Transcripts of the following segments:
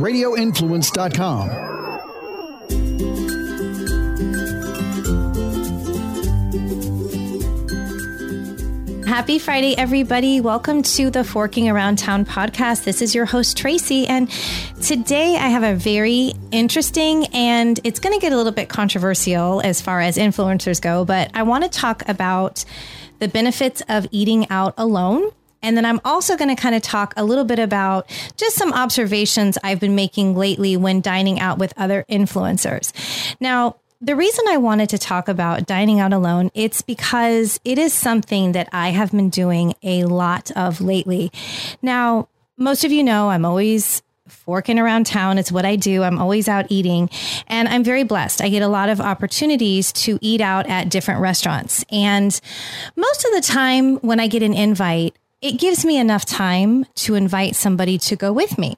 radioinfluence.com. Happy Friday, everybody. Welcome to the Forking Around Town podcast. This is your host, Tracy. And today I have a very interesting and it's going to get a little bit controversial as far as influencers go, but I want to talk about the benefits of eating out alone. And then I'm also going to kind of talk a little bit about just some observations I've been making lately when dining out with other influencers. Now, the reason I wanted to talk about dining out alone, it's because it is something that I have been doing a lot of lately. Now, most of you know I'm always forking around town. It's what I do. I'm always out eating and I'm very blessed. I get a lot of opportunities to eat out at different restaurants. And most of the time when I get an invite, it gives me enough time to invite somebody to go with me.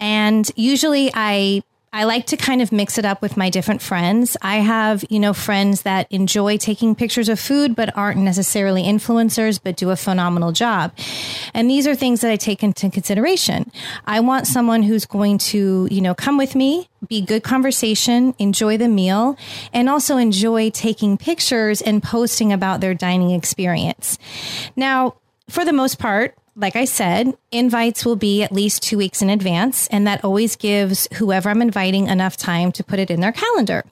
And usually I I like to kind of mix it up with my different friends. I have, you know, friends that enjoy taking pictures of food, but aren't necessarily influencers, but do a phenomenal job. And these are things that I take into consideration. I want someone who's going to, you know, come with me, be good conversation, enjoy the meal, and also enjoy taking pictures and posting about their dining experience. Now, for the most part, like I said, invites will be at least two weeks in advance, and that always gives whoever I'm inviting enough time to put it in their calendar.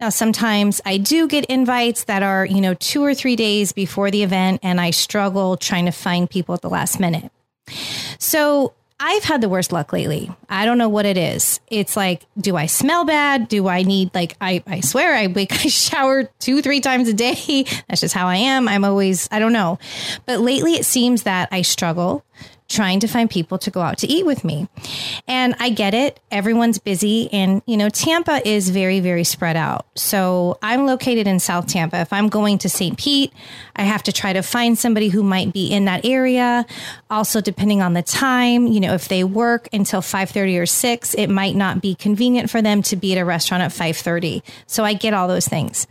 Now, sometimes I do get invites that are, you know, two or three days before the event, and I struggle trying to find people at the last minute. So I've had the worst luck lately. I don't know what it is. It's like, do I smell bad? Do I need like I, I swear I wake I shower two, three times a day. That's just how I am. I'm always I don't know. But lately it seems that I struggle trying to find people to go out to eat with me. And I get it. Everyone's busy. And, you know, Tampa is very, very spread out. So I'm located in South Tampa. If I'm going to St. Pete, I have to try to find somebody who might be in that area. Also, depending on the time, you know, if they work until 5.30 or 6, it might not be convenient for them to be at a restaurant at 5.30. So I get all those things.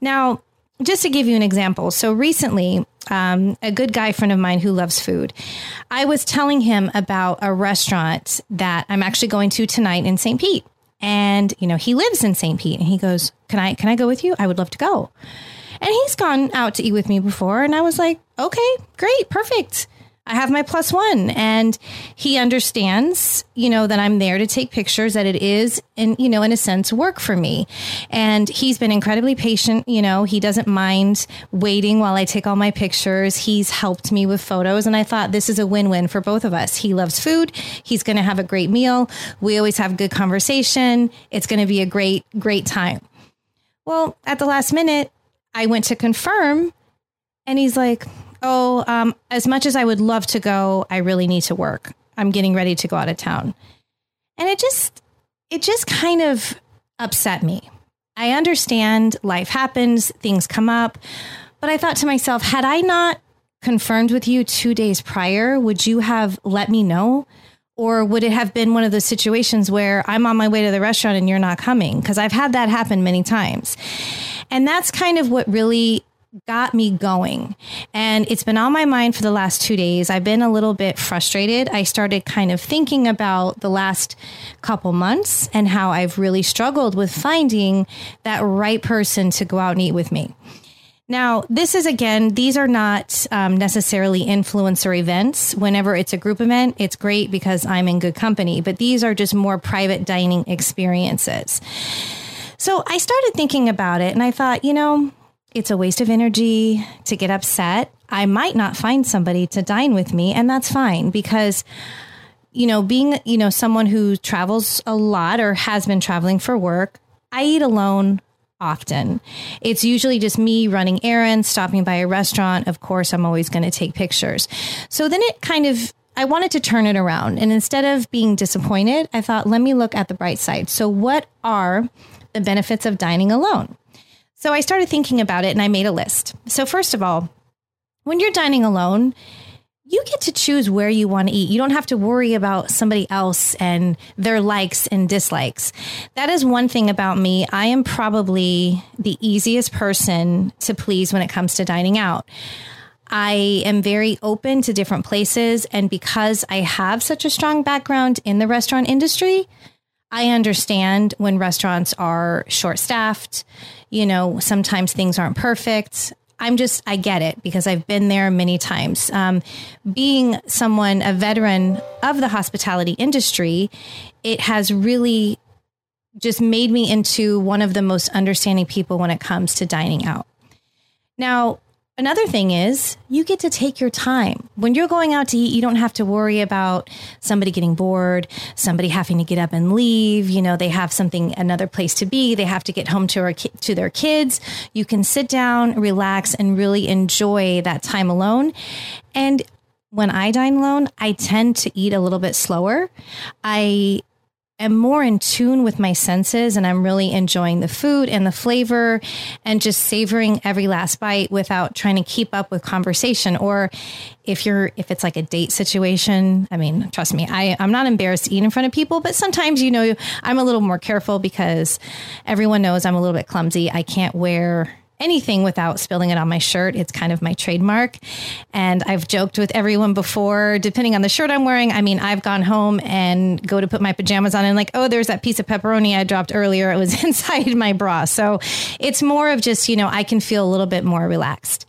Now, just to give you an example, so recently, um, a good guy friend of mine who loves food, I was telling him about a restaurant that I'm actually going to tonight in St. Pete, and you know he lives in St. Pete, and he goes, "Can I can I go with you? I would love to go." And he's gone out to eat with me before, and I was like, "Okay, great, perfect." I have my plus one and he understands, you know, that I'm there to take pictures, that it is in, you know, in a sense work for me. And he's been incredibly patient. You know, he doesn't mind waiting while I take all my pictures. He's helped me with photos. And I thought this is a win-win for both of us. He loves food. He's going to have a great meal. We always have good conversation. It's going to be a great, great time. Well, at the last minute, I went to confirm and he's like, oh, um, as much as I would love to go, I really need to work. I'm getting ready to go out of town. And it just, it just kind of upset me. I understand life happens, things come up, but I thought to myself, had I not confirmed with you two days prior, would you have let me know? Or would it have been one of those situations where I'm on my way to the restaurant and you're not coming? Because I've had that happen many times. And that's kind of what really got me going. And it's been on my mind for the last two days. I've been a little bit frustrated. I started kind of thinking about the last couple months and how I've really struggled with finding that right person to go out and eat with me. Now, this is again, these are not um, necessarily influencer events. Whenever it's a group event, it's great because I'm in good company, but these are just more private dining experiences. So I started thinking about it and I thought, you know, it's a waste of energy to get upset. I might not find somebody to dine with me, and that's fine because you know, being, you know, someone who travels a lot or has been traveling for work, I eat alone often. It's usually just me running errands, stopping by a restaurant. Of course, I'm always going to take pictures. So then it kind of I wanted to turn it around. And instead of being disappointed, I thought, let me look at the bright side. So, what are the benefits of dining alone? So I started thinking about it and I made a list. So, first of all, when you're dining alone, you get to choose where you want to eat. You don't have to worry about somebody else and their likes and dislikes. That is one thing about me. I am probably the easiest person to please when it comes to dining out. I am very open to different places. And because I have such a strong background in the restaurant industry, I understand when restaurants are short staffed. You know, sometimes things aren't perfect. I'm just, I get it because I've been there many times. Um, being someone, a veteran of the hospitality industry, it has really just made me into one of the most understanding people when it comes to dining out. Now, Another thing is you get to take your time. When you're going out to eat, you don't have to worry about somebody getting bored, somebody having to get up and leave, you know, they have something another place to be, they have to get home to our, to their kids. You can sit down, relax and really enjoy that time alone. And when I dine alone, I tend to eat a little bit slower. I am more in tune with my senses and I'm really enjoying the food and the flavor and just savoring every last bite without trying to keep up with conversation. Or if you're if it's like a date situation I mean trust me I I'm not embarrassed to eat in front of people but sometimes you know I'm a little more careful because everyone knows I'm a little bit clumsy. I can't wear anything without spilling it on my shirt. It's kind of my trademark. And I've joked with everyone before, depending on the shirt I'm wearing. I mean, I've gone home and go to put my pajamas on and like, oh, there's that piece of pepperoni I dropped earlier. It was inside my bra. So it's more of just, you know, I can feel a little bit more relaxed.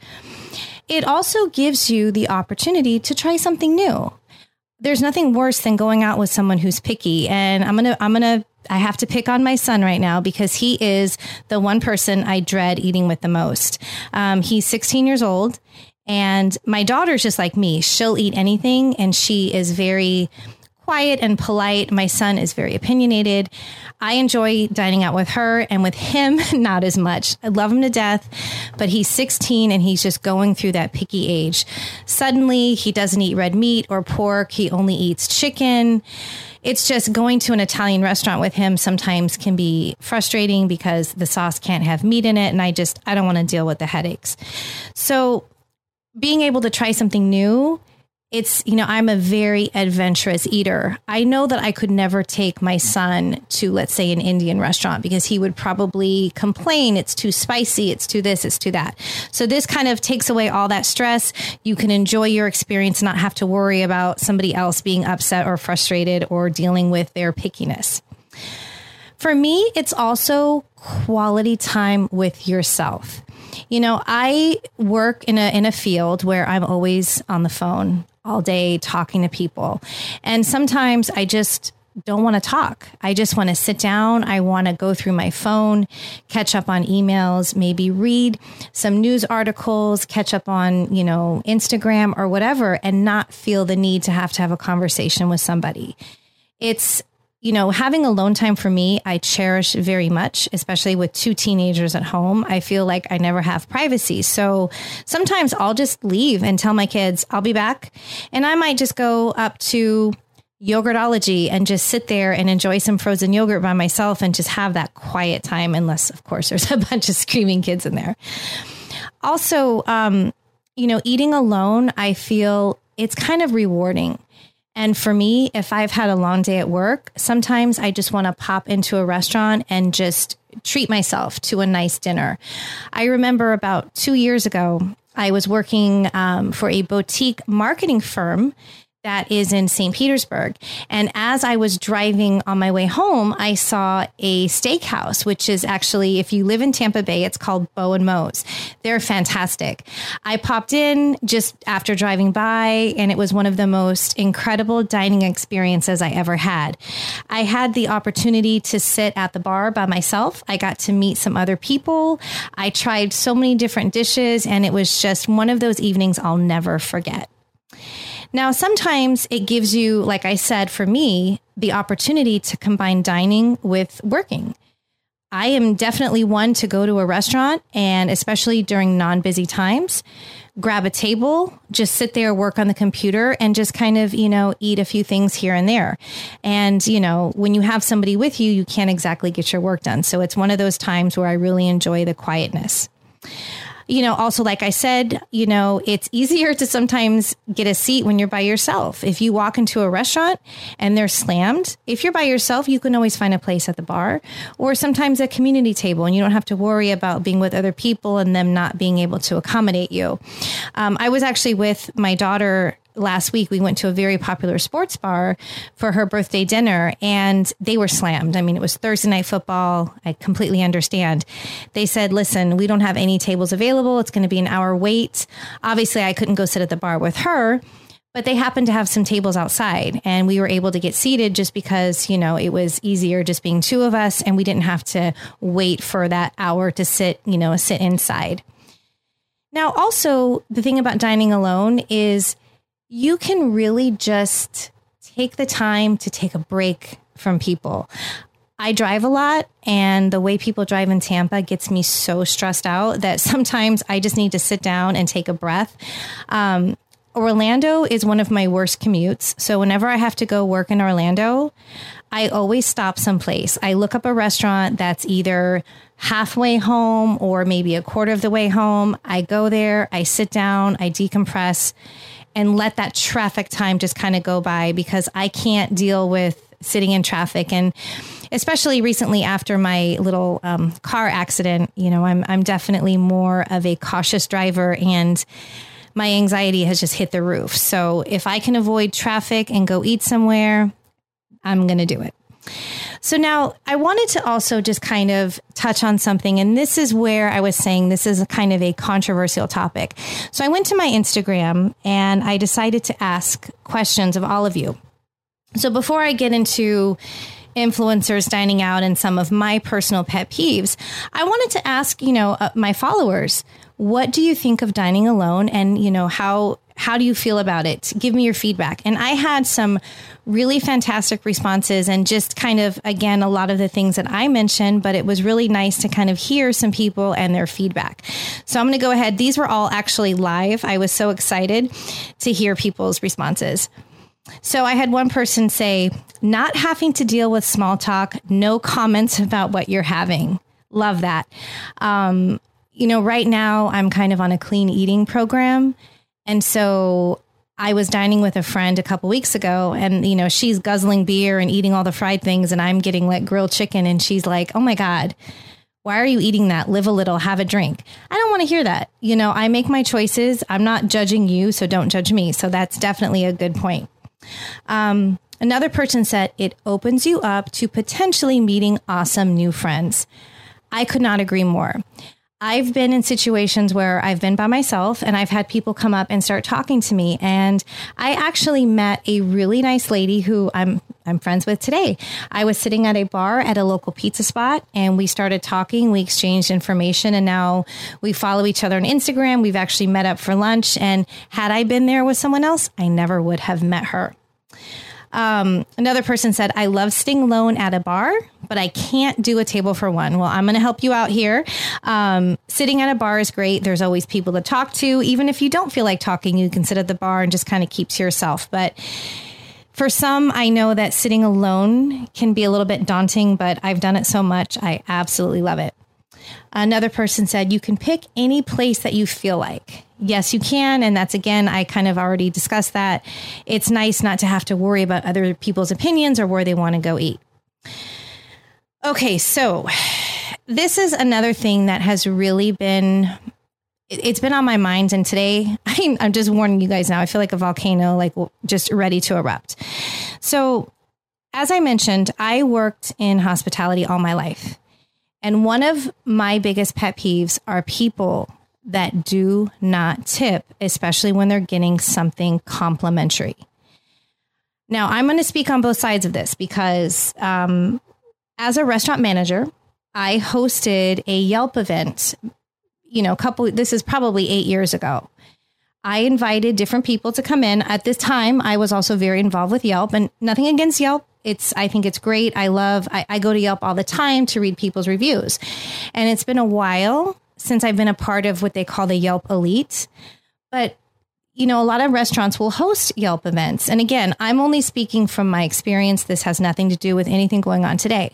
It also gives you the opportunity to try something new. There's nothing worse than going out with someone who's picky. And I'm going to, I'm going to I have to pick on my son right now because he is the one person I dread eating with the most. Um, he's 16 years old, and my daughter's just like me. She'll eat anything, and she is very quiet and polite. My son is very opinionated. I enjoy dining out with her and with him, not as much. I love him to death, but he's 16 and he's just going through that picky age. Suddenly, he doesn't eat red meat or pork, he only eats chicken it's just going to an Italian restaurant with him sometimes can be frustrating because the sauce can't have meat in it. And I just, I don't want to deal with the headaches. So being able to try something new it's you know i'm a very adventurous eater. I know that i could never take my son to let's say an indian restaurant because he would probably complain it's too spicy it's too this it's too that. So this kind of takes away all that stress. You can enjoy your experience not have to worry about somebody else being upset or frustrated or dealing with their pickiness. For me it's also quality time with yourself. You know, I work in a in a field where I'm always on the phone all day talking to people. And sometimes I just don't want to talk. I just want to sit down. I want to go through my phone, catch up on emails, maybe read some news articles, catch up on, you know, Instagram or whatever, and not feel the need to have to have a conversation with somebody. It's you know, having alone time for me, I cherish very much, especially with two teenagers at home. I feel like I never have privacy. So sometimes I'll just leave and tell my kids, I'll be back. And I might just go up to Yogurtology and just sit there and enjoy some frozen yogurt by myself and just have that quiet time, unless, of course, there's a bunch of screaming kids in there. Also, um, you know, eating alone, I feel it's kind of rewarding and for me, if I've had a long day at work, sometimes I just want to pop into a restaurant and just treat myself to a nice dinner. I remember about two years ago, I was working um, for a boutique marketing firm that is in St. Petersburg. And as I was driving on my way home, I saw a steakhouse, which is actually, if you live in Tampa Bay, it's called Bow and Mo's. They're fantastic. I popped in just after driving by, and it was one of the most incredible dining experiences I ever had. I had the opportunity to sit at the bar by myself. I got to meet some other people. I tried so many different dishes, and it was just one of those evenings I'll never forget. Now, sometimes it gives you, like I said, for me, the opportunity to combine dining with working. I am definitely one to go to a restaurant and especially during non busy times, grab a table, just sit there, work on the computer, and just kind of, you know, eat a few things here and there. And, you know, when you have somebody with you, you can't exactly get your work done. So it's one of those times where I really enjoy the quietness. You know, also, like I said, you know, it's easier to sometimes get a seat when you're by yourself. If you walk into a restaurant and they're slammed, if you're by yourself, you can always find a place at the bar or sometimes a community table and you don't have to worry about being with other people and them not being able to accommodate you. Um, I was actually with my daughter last week we went to a very popular sports bar for her birthday dinner and they were slammed. I mean, it was Thursday night football. I completely understand. They said, listen, we don't have any tables available. It's going to be an hour wait. Obviously, I couldn't go sit at the bar with her. But they happened to have some tables outside, and we were able to get seated just because, you know, it was easier just being two of us, and we didn't have to wait for that hour to sit, you know, sit inside. Now, also, the thing about dining alone is you can really just take the time to take a break from people. I drive a lot, and the way people drive in Tampa gets me so stressed out that sometimes I just need to sit down and take a breath. Um, Orlando is one of my worst commutes. So whenever I have to go work in Orlando, I always stop someplace. I look up a restaurant that's either halfway home or maybe a quarter of the way home. I go there, I sit down, I decompress and let that traffic time just kind of go by because I can't deal with sitting in traffic. And especially recently after my little um, car accident you know I'm, I'm definitely more of a cautious driver and my anxiety has just hit the roof. So if i can avoid traffic and go eat somewhere i'm going to do it so now I wanted to also just kind of touch on something. And this is where I was saying this is a kind of a controversial topic. So I went to my Instagram and I decided to ask questions of all of you. So before I get into influencers dining out and some of my personal pet peeves, I wanted to ask, you know, uh, my followers, what do you think of dining alone and, you know, how how do you feel about it? Give me your feedback. And I had some really fantastic responses and just kind of, again, a lot of the things that I mentioned, but it was really nice to kind of hear some people and their feedback. So I'm going to go ahead. These were all actually live. I was so excited to hear people's responses. So I had one person say, not having to deal with small talk, no comments about what you're having. Love that. Um, you know, right now I'm kind of on a clean eating program. And so I was dining with a friend a couple weeks ago and you know she's guzzling beer and eating all the fried things and I'm getting like grilled chicken and she's like, "Oh my god, why are you eating that? Live a little, have a drink." I don't want to hear that. You know, I make my choices. I'm not judging you, so don't judge me. So that's definitely a good point. Um, another person said it opens you up to potentially meeting awesome new friends. I could not agree more. I've been in situations where I've been by myself and I've had people come up and start talking to me. And I actually met a really nice lady who I'm I'm friends with today. I was sitting at a bar at a local pizza spot and we started talking. We exchanged information and now we follow each other on Instagram. We've actually met up for lunch. And had I been there with someone else, I never would have met her. Um, another person said, I love sitting alone at a bar, but I can't do a table for one. Well, I'm going to help you out here. Um, sitting at a bar is great. There's always people to talk to. Even if you don't feel like talking, you can sit at the bar and just kind of keep to yourself. But for some, I know that sitting alone can be a little bit daunting, but I've done it so much. I absolutely love it. Another person said, You can pick any place that you feel like. Yes, you can. And that's again, I kind of already discussed that. It's nice not to have to worry about other people's opinions or where they want to go eat. Okay, so this is another thing that has really been it's been on my mind and today i'm just warning you guys now i feel like a volcano like just ready to erupt so as i mentioned i worked in hospitality all my life and one of my biggest pet peeves are people that do not tip, especially when they're getting something complimentary. Now, I'm going to speak on both sides of this because um, as a restaurant manager, I hosted a Yelp event, you know, a couple, this is probably eight years ago. I invited different people to come in. At this time, I was also very involved with Yelp and nothing against Yelp. It's, I think it's great. I love, I, I go to Yelp all the time to read people's reviews. And it's been a while since I've been a part of what they call the Yelp Elite. But you know, a lot of restaurants will host Yelp events. And again, I'm only speaking from my experience. This has nothing to do with anything going on today.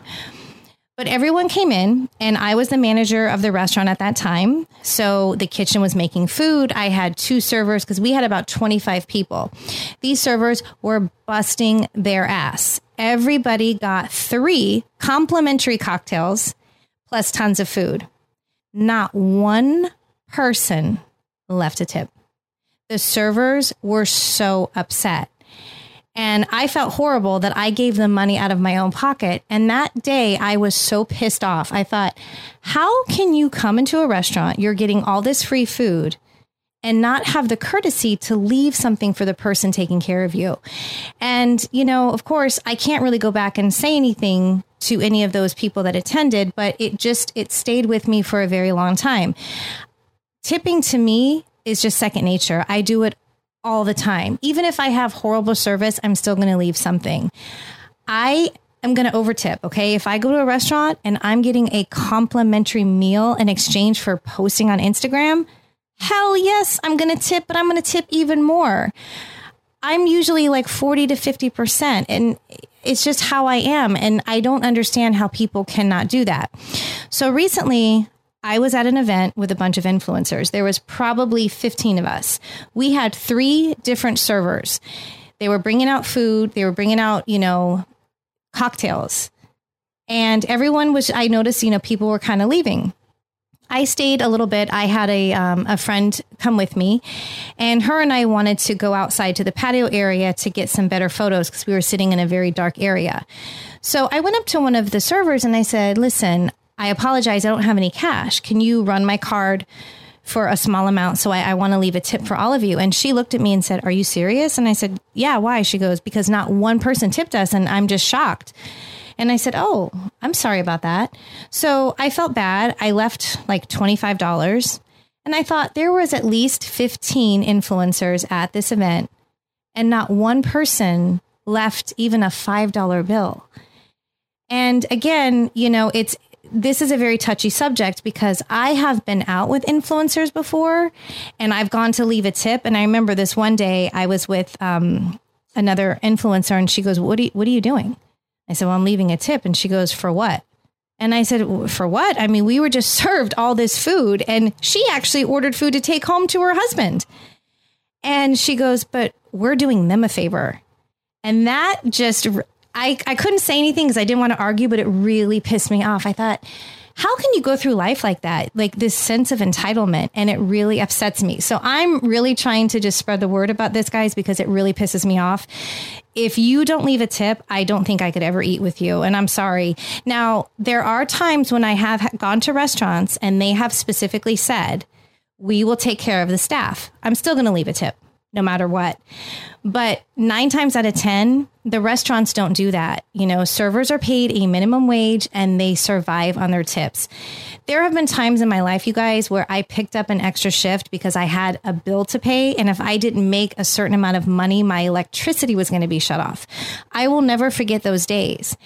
But everyone came in, and I was the manager of the restaurant at that time. So the kitchen was making food. I had two servers because we had about 25 people. These servers were busting their ass. Everybody got three complimentary cocktails plus tons of food. Not one person left a tip. The servers were so upset. And I felt horrible that I gave them money out of my own pocket. And that day I was so pissed off. I thought, how can you come into a restaurant? You're getting all this free food and not have the courtesy to leave something for the person taking care of you. And, you know, of course, I can't really go back and say anything to any of those people that attended, but it just it stayed with me for a very long time. Tipping to me is just second nature. I do it all the time. Even if I have horrible service, I'm still going to leave something. I am going to overtip. Okay. If I go to a restaurant and I'm getting a complimentary meal in exchange for posting on Instagram, hell yes, I'm going to tip, but I'm going to tip even more. I'm usually like 40 to 50%. And it's just how I am. And I don't understand how people cannot do that. So recently, I was at an event with a bunch of influencers. There was probably 15 of us. We had three different servers. They were bringing out food, they were bringing out, you know, cocktails. And everyone was, I noticed, you know, people were kind of leaving. I stayed a little bit. I had a um, a friend come with me, and her and I wanted to go outside to the patio area to get some better photos because we were sitting in a very dark area. So I went up to one of the servers and I said, "Listen, I apologize. I don't have any cash. Can you run my card for a small amount? So I, I want to leave a tip for all of you. And she looked at me and said, Are you serious? And I said, Yeah, why? She goes, Because not one person tipped us. And I'm just shocked. And I said, Oh, I'm sorry about that. So I felt bad. I left like $25. And I thought there was at least 15 influencers at this event, and not one person left even a $5 bill. And again, you know, it's this is a very touchy subject because I have been out with influencers before and I've gone to leave a tip. And I remember this one day I was with um, another influencer and she goes, what are, you, what are you doing? I said, Well, I'm leaving a tip. And she goes, For what? And I said, For what? I mean, we were just served all this food. And she actually ordered food to take home to her husband. And she goes, But we're doing them a favor. And that just I, I couldn't say anything because I didn't want to argue, but it really pissed me off. I thought, how can you go through life like that? Like this sense of entitlement. And it really upsets me. So I'm really trying to just spread the word about this, guys, because it really pisses me off. If you don't leave a tip, I don't think I could ever eat with you. And I'm sorry. Now, there are times when I have gone to restaurants and they have specifically said, we will take care of the staff. I'm still going to leave a tip no matter what. But nine times out of 10, the restaurants don't do that. You know, servers are paid a minimum wage and they survive on their tips. There have been times in my life, you guys, where I picked up an extra shift because I had a bill to pay. And if I didn't make a certain amount of money, my electricity was going to be shut off. I will never forget those days.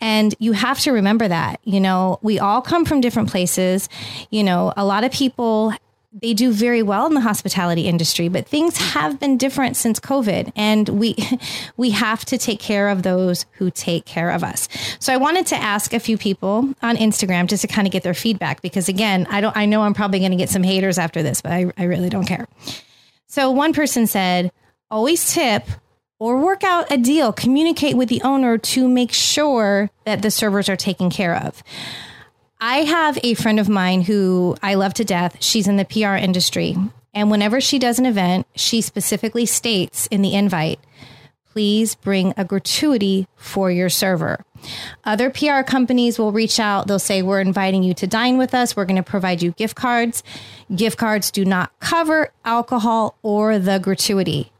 And you have to remember that. You know, we all come from different places. You know, a lot of people they do very well in the hospitality industry, but things have been different since COVID, and we we have to take care of those who take care of us. So I wanted to ask a few people on Instagram just to kind of get their feedback because again, I don't I know I'm probably going to get some haters after this, but I, I really don't care. So one person said, always tip or work out a deal, communicate with the owner to make sure that the servers are taken care of. I have a friend of mine who I love to death. She's in the PR industry. And whenever she does an event, she specifically states in the invite, please bring a gratuity for your server. Other PR companies will reach out. They'll say, We're inviting you to dine with us. We're going to provide you gift cards. Gift cards do not cover alcohol or the gratuity.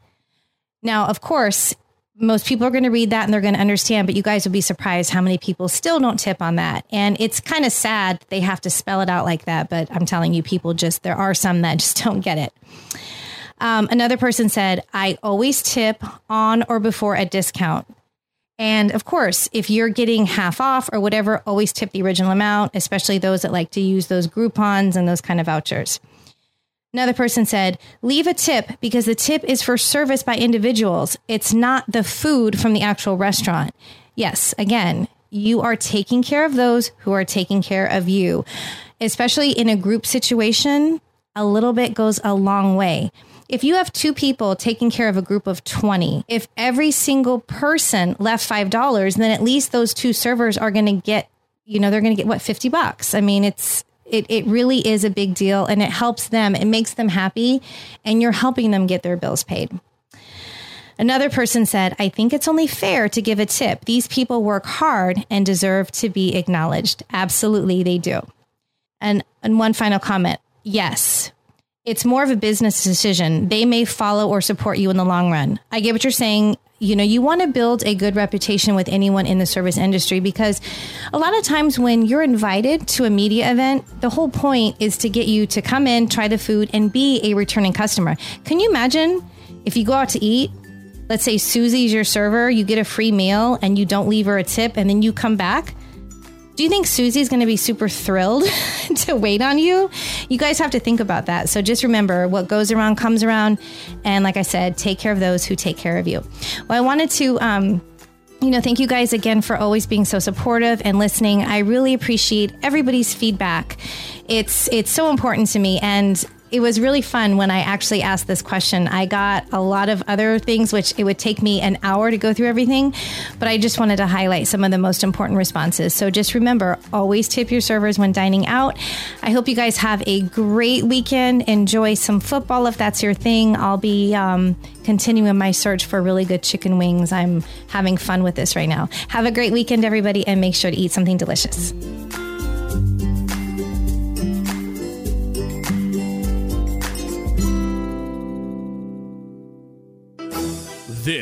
Now, of course, most people are going to read that and they're going to understand, but you guys will be surprised how many people still don't tip on that. And it's kind of sad they have to spell it out like that, but I'm telling you, people just, there are some that just don't get it. Um, another person said, I always tip on or before a discount. And of course, if you're getting half off or whatever, always tip the original amount, especially those that like to use those Groupons and those kind of vouchers. Another person said, leave a tip because the tip is for service by individuals. It's not the food from the actual restaurant. Yes, again, you are taking care of those who are taking care of you. Especially in a group situation, a little bit goes a long way. If you have two people taking care of a group of 20, if every single person left $5, then at least those two servers are going to get, you know, they're going to get what, 50 bucks. I mean, it's, it, it really is a big deal and it helps them. It makes them happy and you're helping them get their bills paid. Another person said, I think it's only fair to give a tip. These people work hard and deserve to be acknowledged. Absolutely, they do. And, and one final comment yes, it's more of a business decision. They may follow or support you in the long run. I get what you're saying. You know, you want to build a good reputation with anyone in the service industry because a lot of times when you're invited to a media event, the whole point is to get you to come in, try the food, and be a returning customer. Can you imagine if you go out to eat let's say Susie's your server, you get a free meal and you don't leave her a tip and then you come back, do you think Susie's going to be super thrilled to wait on you? You guys have to think about that. So just remember what goes around comes around. And like I said, take care of those who take care of you. Well, I wanted to, um, you know, thank you guys again for always being so supportive and listening. I really appreciate everybody's feedback. It's it's so important to me and it was really fun when I actually asked this question. I got a lot of other things, which it would take me an hour to go through everything, but I just wanted to highlight some of the most important responses. So just remember always tip your servers when dining out. I hope you guys have a great weekend. Enjoy some football if that's your thing. I'll be um, continuing my search for really good chicken wings. I'm having fun with this right now. Have a great weekend, everybody, and make sure to eat something delicious.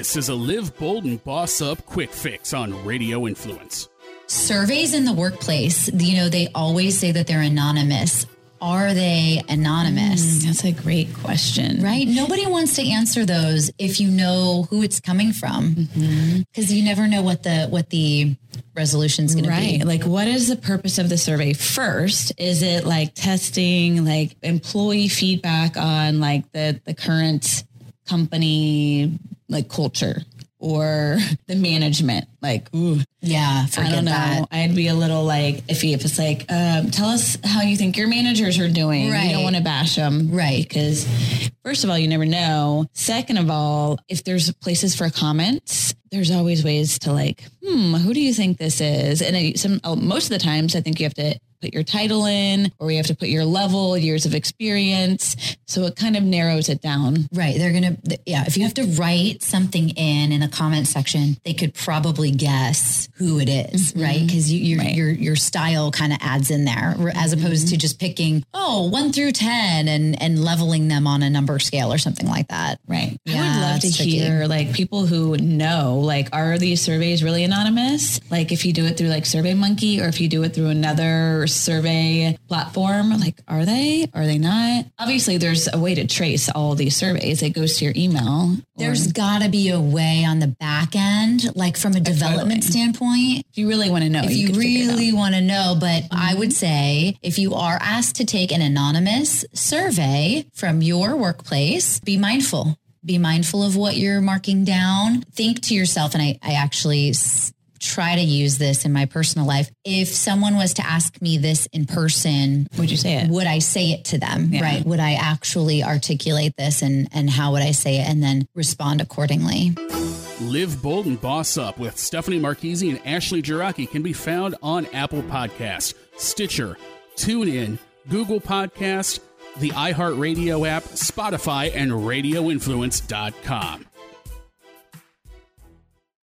This is a Live Bold and Boss Up quick fix on Radio Influence. Surveys in the workplace, you know, they always say that they're anonymous. Are they anonymous? Mm, that's a great question. Right? Nobody wants to answer those if you know who it's coming from. Because mm-hmm. you never know what the what the resolution is going right. to be. Like, what is the purpose of the survey? First, is it like testing, like employee feedback on like the the current company like culture or the management. Like, ooh, yeah, I don't know. That. I'd be a little like iffy if it's like, um, tell us how you think your managers are doing. Right. You don't want to bash them, right? Because first of all, you never know. Second of all, if there's places for comments, there's always ways to like, hmm, who do you think this is? And some oh, most of the times, I think you have to put your title in or you have to put your level, years of experience. So it kind of narrows it down. Right. They're going to, yeah, if you have to write something in in a comment section, they could probably guess who it is, mm-hmm. right? Because you, your, right. your, your style kind of adds in there as opposed mm-hmm. to just picking, oh, one through 10 and, and leveling them on a number scale or something like that. Right. Yeah, I would love to tricky. hear like people who know, like, are these surveys really anonymous? Like if you do it through like Survey Monkey or if you do it through another survey platform. Like, are they? Are they not? Obviously, there's a way to trace all these surveys. It goes to your email. There's got to be a way on the back end, like from a development standpoint. If you really want to know, if you, you really want to know, but mm-hmm. I would say if you are asked to take an anonymous survey from your workplace, be mindful be mindful of what you're marking down. Think to yourself, and I, I actually try to use this in my personal life. If someone was to ask me this in person, would you say it? Would I say it to them? Yeah. Right? Would I actually articulate this and and how would I say it and then respond accordingly? Live Bold and Boss Up with Stephanie Marchese and Ashley Jiraki can be found on Apple Podcasts, Stitcher, TuneIn, Google Podcast, the iHeartRadio app, Spotify, and RadioInfluence.com.